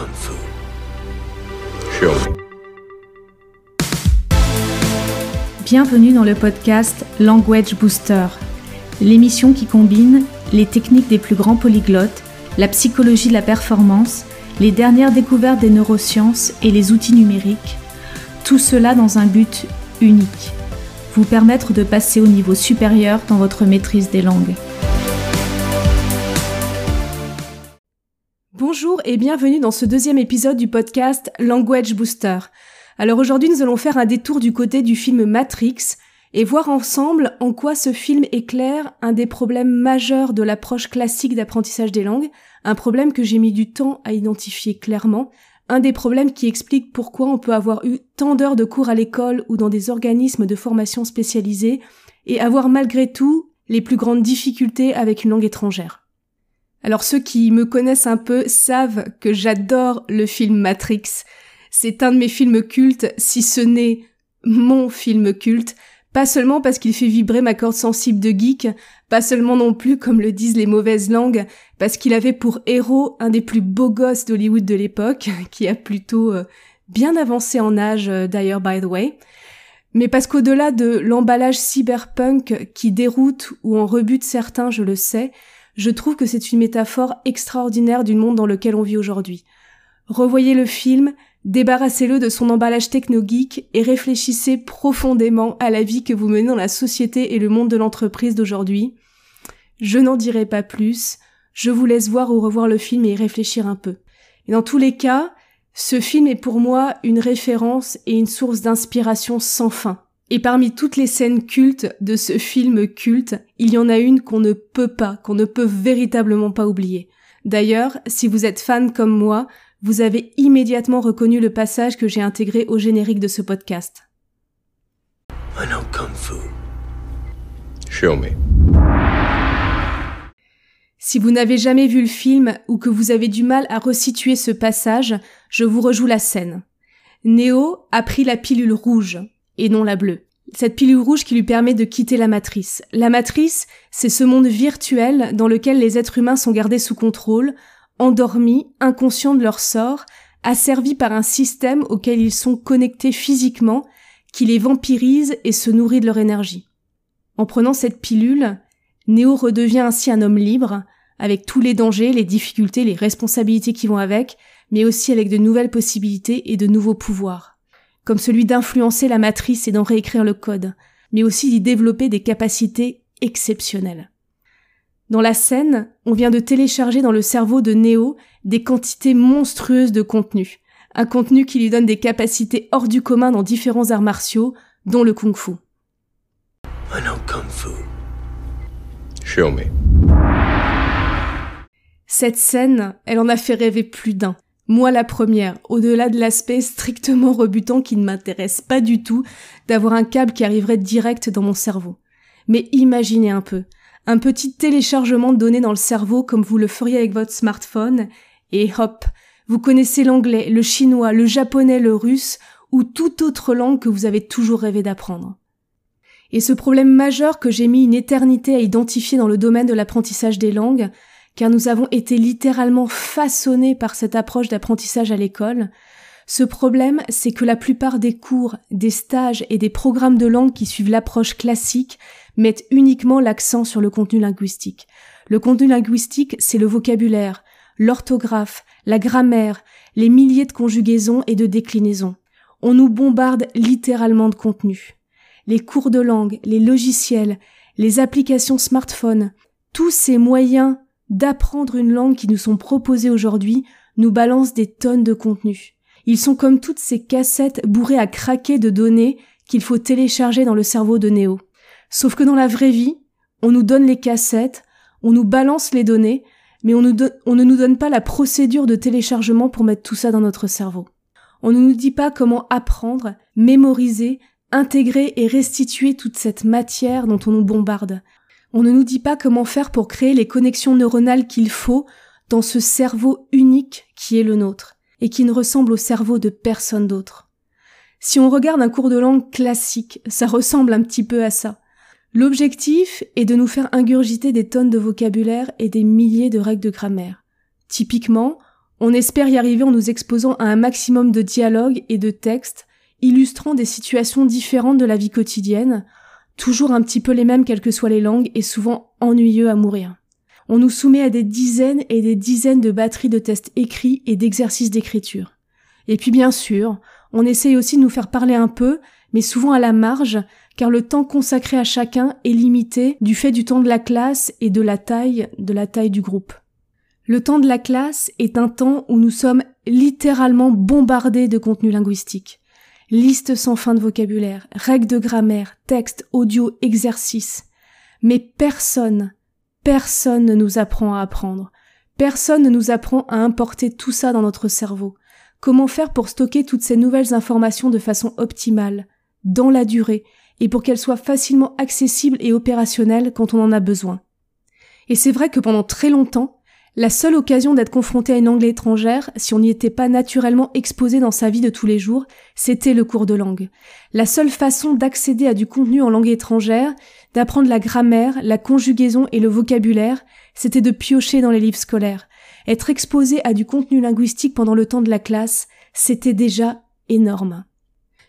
kung fu. Show me. Bienvenue dans le podcast Language Booster, l'émission qui combine les techniques des plus grands polyglottes, la psychologie de la performance, les dernières découvertes des neurosciences et les outils numériques, tout cela dans un but unique, vous permettre de passer au niveau supérieur dans votre maîtrise des langues. Bonjour et bienvenue dans ce deuxième épisode du podcast Language Booster. Alors aujourd'hui nous allons faire un détour du côté du film Matrix et voir ensemble en quoi ce film éclaire un des problèmes majeurs de l'approche classique d'apprentissage des langues, un problème que j'ai mis du temps à identifier clairement, un des problèmes qui explique pourquoi on peut avoir eu tant d'heures de cours à l'école ou dans des organismes de formation spécialisés et avoir malgré tout les plus grandes difficultés avec une langue étrangère. Alors ceux qui me connaissent un peu savent que j'adore le film Matrix. C'est un de mes films cultes, si ce n'est mon film culte, pas seulement parce qu'il fait vibrer ma corde sensible de geek, pas seulement non plus, comme le disent les mauvaises langues, parce qu'il avait pour héros un des plus beaux gosses d'Hollywood de l'époque, qui a plutôt euh, bien avancé en âge euh, d'ailleurs by the way, mais parce qu'au-delà de l'emballage cyberpunk qui déroute ou en rebute certains, je le sais, je trouve que c'est une métaphore extraordinaire du monde dans lequel on vit aujourd'hui. Revoyez le film, Débarrassez-le de son emballage techno-geek et réfléchissez profondément à la vie que vous menez dans la société et le monde de l'entreprise d'aujourd'hui. Je n'en dirai pas plus, je vous laisse voir ou revoir le film et y réfléchir un peu. Et dans tous les cas, ce film est pour moi une référence et une source d'inspiration sans fin. Et parmi toutes les scènes cultes de ce film culte, il y en a une qu'on ne peut pas, qu'on ne peut véritablement pas oublier. D'ailleurs, si vous êtes fan comme moi, vous avez immédiatement reconnu le passage que j'ai intégré au générique de ce podcast. I know kung fu. Show me. Si vous n'avez jamais vu le film ou que vous avez du mal à resituer ce passage, je vous rejoue la scène. Néo a pris la pilule rouge et non la bleue. Cette pilule rouge qui lui permet de quitter la matrice. La matrice, c'est ce monde virtuel dans lequel les êtres humains sont gardés sous contrôle, endormis, inconscients de leur sort, asservis par un système auquel ils sont connectés physiquement, qui les vampirise et se nourrit de leur énergie. En prenant cette pilule, Néo redevient ainsi un homme libre, avec tous les dangers, les difficultés, les responsabilités qui vont avec, mais aussi avec de nouvelles possibilités et de nouveaux pouvoirs, comme celui d'influencer la matrice et d'en réécrire le code, mais aussi d'y développer des capacités exceptionnelles. Dans la scène, on vient de télécharger dans le cerveau de Neo des quantités monstrueuses de contenu. Un contenu qui lui donne des capacités hors du commun dans différents arts martiaux, dont le kung fu. I know kung fu. Show me. Cette scène, elle en a fait rêver plus d'un. Moi la première, au-delà de l'aspect strictement rebutant qui ne m'intéresse pas du tout, d'avoir un câble qui arriverait direct dans mon cerveau. Mais imaginez un peu, un petit téléchargement de données dans le cerveau comme vous le feriez avec votre smartphone, et hop, vous connaissez l'anglais, le chinois, le japonais, le russe, ou toute autre langue que vous avez toujours rêvé d'apprendre. Et ce problème majeur que j'ai mis une éternité à identifier dans le domaine de l'apprentissage des langues, car nous avons été littéralement façonnés par cette approche d'apprentissage à l'école, ce problème, c'est que la plupart des cours, des stages et des programmes de langue qui suivent l'approche classique mettent uniquement l'accent sur le contenu linguistique. Le contenu linguistique, c'est le vocabulaire, l'orthographe, la grammaire, les milliers de conjugaisons et de déclinaisons. On nous bombarde littéralement de contenu. Les cours de langue, les logiciels, les applications smartphone, tous ces moyens d'apprendre une langue qui nous sont proposés aujourd'hui nous balancent des tonnes de contenu. Ils sont comme toutes ces cassettes bourrées à craquer de données qu'il faut télécharger dans le cerveau de Néo. Sauf que dans la vraie vie, on nous donne les cassettes, on nous balance les données, mais on ne nous donne pas la procédure de téléchargement pour mettre tout ça dans notre cerveau. On ne nous dit pas comment apprendre, mémoriser, intégrer et restituer toute cette matière dont on nous bombarde. On ne nous dit pas comment faire pour créer les connexions neuronales qu'il faut dans ce cerveau unique qui est le nôtre, et qui ne ressemble au cerveau de personne d'autre. Si on regarde un cours de langue classique, ça ressemble un petit peu à ça. L'objectif est de nous faire ingurgiter des tonnes de vocabulaire et des milliers de règles de grammaire. Typiquement, On espère y arriver en nous exposant à un maximum de dialogues et de textes illustrant des situations différentes de la vie quotidienne, toujours un petit peu les mêmes quelles que soient les langues et souvent ennuyeux à mourir. On nous soumet à des dizaines et des dizaines de batteries de tests écrits et d'exercices d'écriture. Et puis bien sûr, on essaye aussi de nous faire parler un peu, mais souvent à la marge, car le temps consacré à chacun est limité du fait du temps de la classe et de la taille de la taille du groupe. Le temps de la classe est un temps où nous sommes littéralement bombardés de contenu linguistique. Liste sans fin de vocabulaire, règles de grammaire, textes, audio, exercices. Mais personne, personne ne nous apprend à apprendre. Personne ne nous apprend à importer tout ça dans notre cerveau. Comment faire pour stocker toutes ces nouvelles informations de façon optimale, dans la durée, et pour qu'elles soient facilement accessibles et opérationnelles quand on en a besoin? Et c'est vrai que pendant très longtemps, la seule occasion d'être confronté à une langue étrangère, si on n'y était pas naturellement exposé dans sa vie de tous les jours, c'était le cours de langue. La seule façon d'accéder à du contenu en langue étrangère, d'apprendre la grammaire, la conjugaison et le vocabulaire, c'était de piocher dans les livres scolaires. Être exposé à du contenu linguistique pendant le temps de la classe, c'était déjà énorme.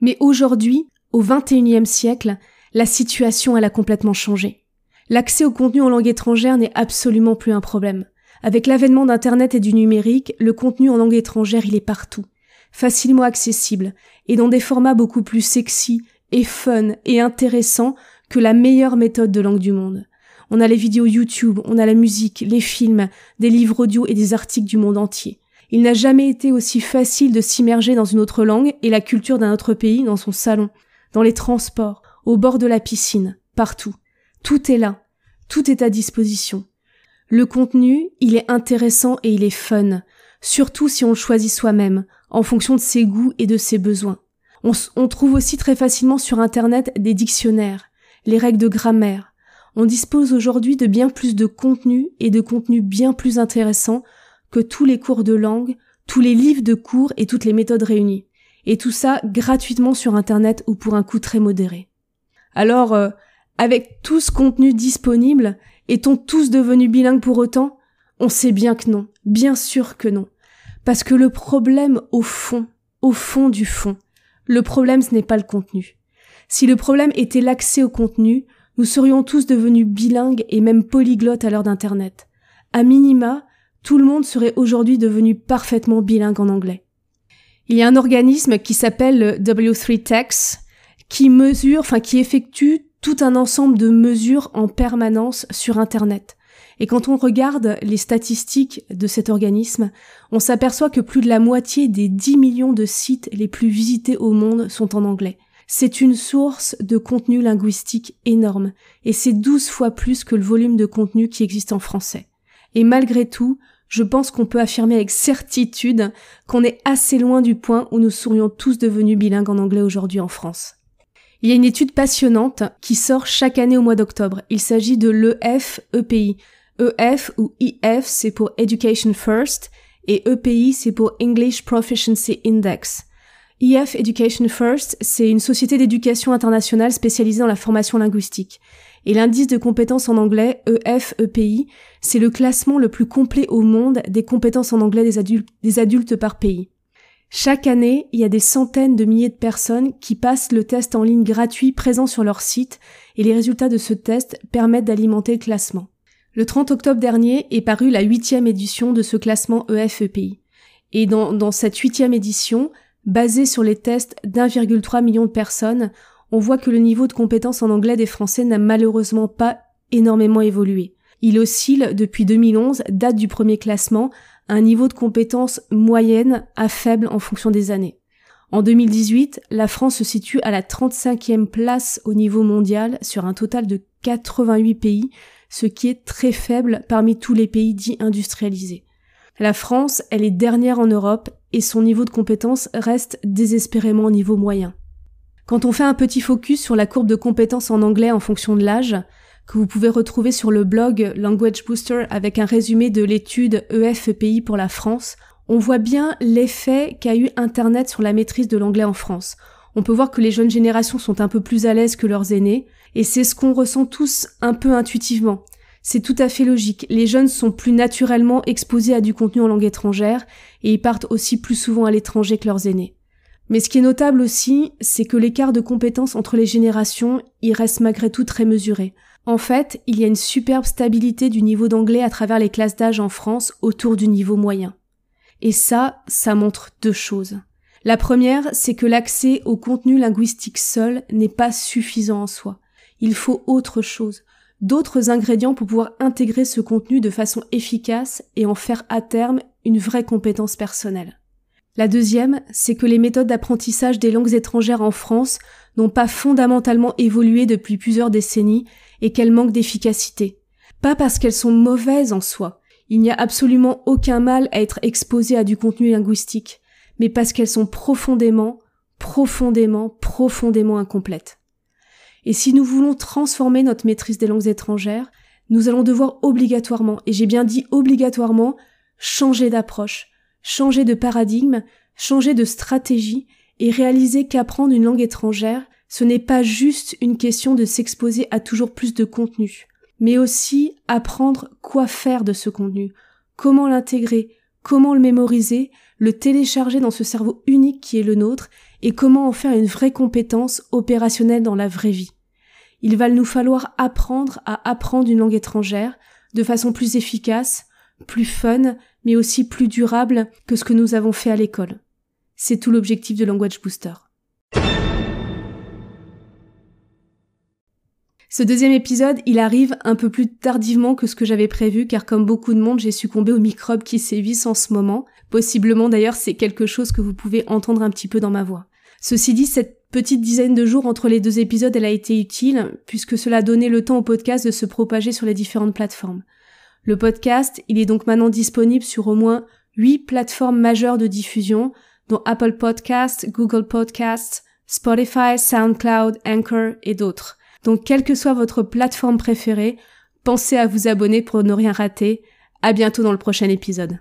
Mais aujourd'hui, au XXIe siècle, la situation elle a complètement changé. L'accès au contenu en langue étrangère n'est absolument plus un problème. Avec l'avènement d'Internet et du numérique, le contenu en langue étrangère, il est partout, facilement accessible, et dans des formats beaucoup plus sexy et fun et intéressants que la meilleure méthode de langue du monde. On a les vidéos YouTube, on a la musique, les films, des livres audio et des articles du monde entier. Il n'a jamais été aussi facile de s'immerger dans une autre langue et la culture d'un autre pays dans son salon, dans les transports, au bord de la piscine, partout. Tout est là. Tout est à disposition. Le contenu, il est intéressant et il est fun, surtout si on le choisit soi-même, en fonction de ses goûts et de ses besoins. On, trouve aussi très facilement sur Internet des dictionnaires, les règles de grammaire. On dispose aujourd'hui de bien plus de contenu et de contenu bien plus intéressant que tous les cours de langue, tous les livres de cours et toutes les méthodes réunies. Et tout ça gratuitement sur Internet ou pour un coût très modéré. Alors, euh, avec tout ce contenu disponible, est-on tous devenus bilingues pour autant On sait bien que non, bien sûr que non. Parce que le problème au fond, au fond du fond, le problème ce n'est pas le contenu. Si le problème était l'accès au contenu, nous serions tous devenus bilingues et même polyglottes à l'heure d'Internet. À minima, tout le monde serait aujourd'hui devenu parfaitement bilingue en anglais. Il y a un organisme qui s'appelle le W3TEX qui mesure, enfin qui effectue tout un ensemble de mesures en permanence sur Internet. Et quand on regarde les statistiques de cet organisme, on s'aperçoit que plus de la moitié des 10 millions de sites les plus visités au monde sont en anglais. C'est une source de contenu linguistique énorme, et c'est 12 fois plus que le volume de contenu qui existe en français. Et malgré tout, je pense qu'on peut affirmer avec certitude qu'on est assez loin du point où nous serions tous devenus bilingues en anglais aujourd'hui en France. Il y a une étude passionnante qui sort chaque année au mois d'octobre. Il s'agit de l'EF-EPI. EF ou IF, c'est pour Education First, et EPI, c'est pour English Proficiency Index. EF Education First, c'est une société d'éducation internationale spécialisée dans la formation linguistique. Et l'indice de compétences en anglais, EF-EPI, c'est le classement le plus complet au monde des compétences en anglais des adultes par pays. Chaque année, il y a des centaines de milliers de personnes qui passent le test en ligne gratuit présent sur leur site et les résultats de ce test permettent d'alimenter le classement. Le 30 octobre dernier est paru la huitième édition de ce classement EFEPI. Et dans, dans cette huitième édition, basée sur les tests d'1,3 million de personnes, on voit que le niveau de compétence en anglais des Français n'a malheureusement pas énormément évolué. Il oscille depuis 2011, date du premier classement, un niveau de compétence moyenne à faible en fonction des années. En 2018, la France se situe à la 35e place au niveau mondial sur un total de 88 pays, ce qui est très faible parmi tous les pays dits industrialisés. La France, elle est dernière en Europe et son niveau de compétence reste désespérément au niveau moyen. Quand on fait un petit focus sur la courbe de compétences en anglais en fonction de l'âge, que vous pouvez retrouver sur le blog Language Booster avec un résumé de l'étude EFPI pour la France, on voit bien l'effet qu'a eu Internet sur la maîtrise de l'anglais en France. On peut voir que les jeunes générations sont un peu plus à l'aise que leurs aînés, et c'est ce qu'on ressent tous un peu intuitivement. C'est tout à fait logique. Les jeunes sont plus naturellement exposés à du contenu en langue étrangère et ils partent aussi plus souvent à l'étranger que leurs aînés. Mais ce qui est notable aussi, c'est que l'écart de compétences entre les générations, il reste malgré tout très mesuré. En fait, il y a une superbe stabilité du niveau d'anglais à travers les classes d'âge en France autour du niveau moyen. Et ça, ça montre deux choses. La première, c'est que l'accès au contenu linguistique seul n'est pas suffisant en soi. Il faut autre chose, d'autres ingrédients pour pouvoir intégrer ce contenu de façon efficace et en faire à terme une vraie compétence personnelle. La deuxième, c'est que les méthodes d'apprentissage des langues étrangères en France n'ont pas fondamentalement évolué depuis plusieurs décennies et qu'elles manquent d'efficacité. Pas parce qu'elles sont mauvaises en soi. Il n'y a absolument aucun mal à être exposé à du contenu linguistique, mais parce qu'elles sont profondément, profondément, profondément incomplètes. Et si nous voulons transformer notre maîtrise des langues étrangères, nous allons devoir obligatoirement, et j'ai bien dit obligatoirement, changer d'approche, changer de paradigme, changer de stratégie et réaliser qu'apprendre une langue étrangère, ce n'est pas juste une question de s'exposer à toujours plus de contenu, mais aussi apprendre quoi faire de ce contenu, comment l'intégrer, comment le mémoriser, le télécharger dans ce cerveau unique qui est le nôtre et comment en faire une vraie compétence opérationnelle dans la vraie vie. Il va nous falloir apprendre à apprendre une langue étrangère de façon plus efficace, plus fun, mais aussi plus durable que ce que nous avons fait à l'école. C'est tout l'objectif de Language Booster. Ce deuxième épisode, il arrive un peu plus tardivement que ce que j'avais prévu, car comme beaucoup de monde, j'ai succombé aux microbes qui sévissent en ce moment. Possiblement d'ailleurs, c'est quelque chose que vous pouvez entendre un petit peu dans ma voix. Ceci dit, cette petite dizaine de jours entre les deux épisodes, elle a été utile, puisque cela donné le temps au podcast de se propager sur les différentes plateformes. Le podcast, il est donc maintenant disponible sur au moins huit plateformes majeures de diffusion, dont Apple Podcasts, Google Podcasts, Spotify, SoundCloud, Anchor et d'autres. Donc quelle que soit votre plateforme préférée, pensez à vous abonner pour ne rien rater. À bientôt dans le prochain épisode.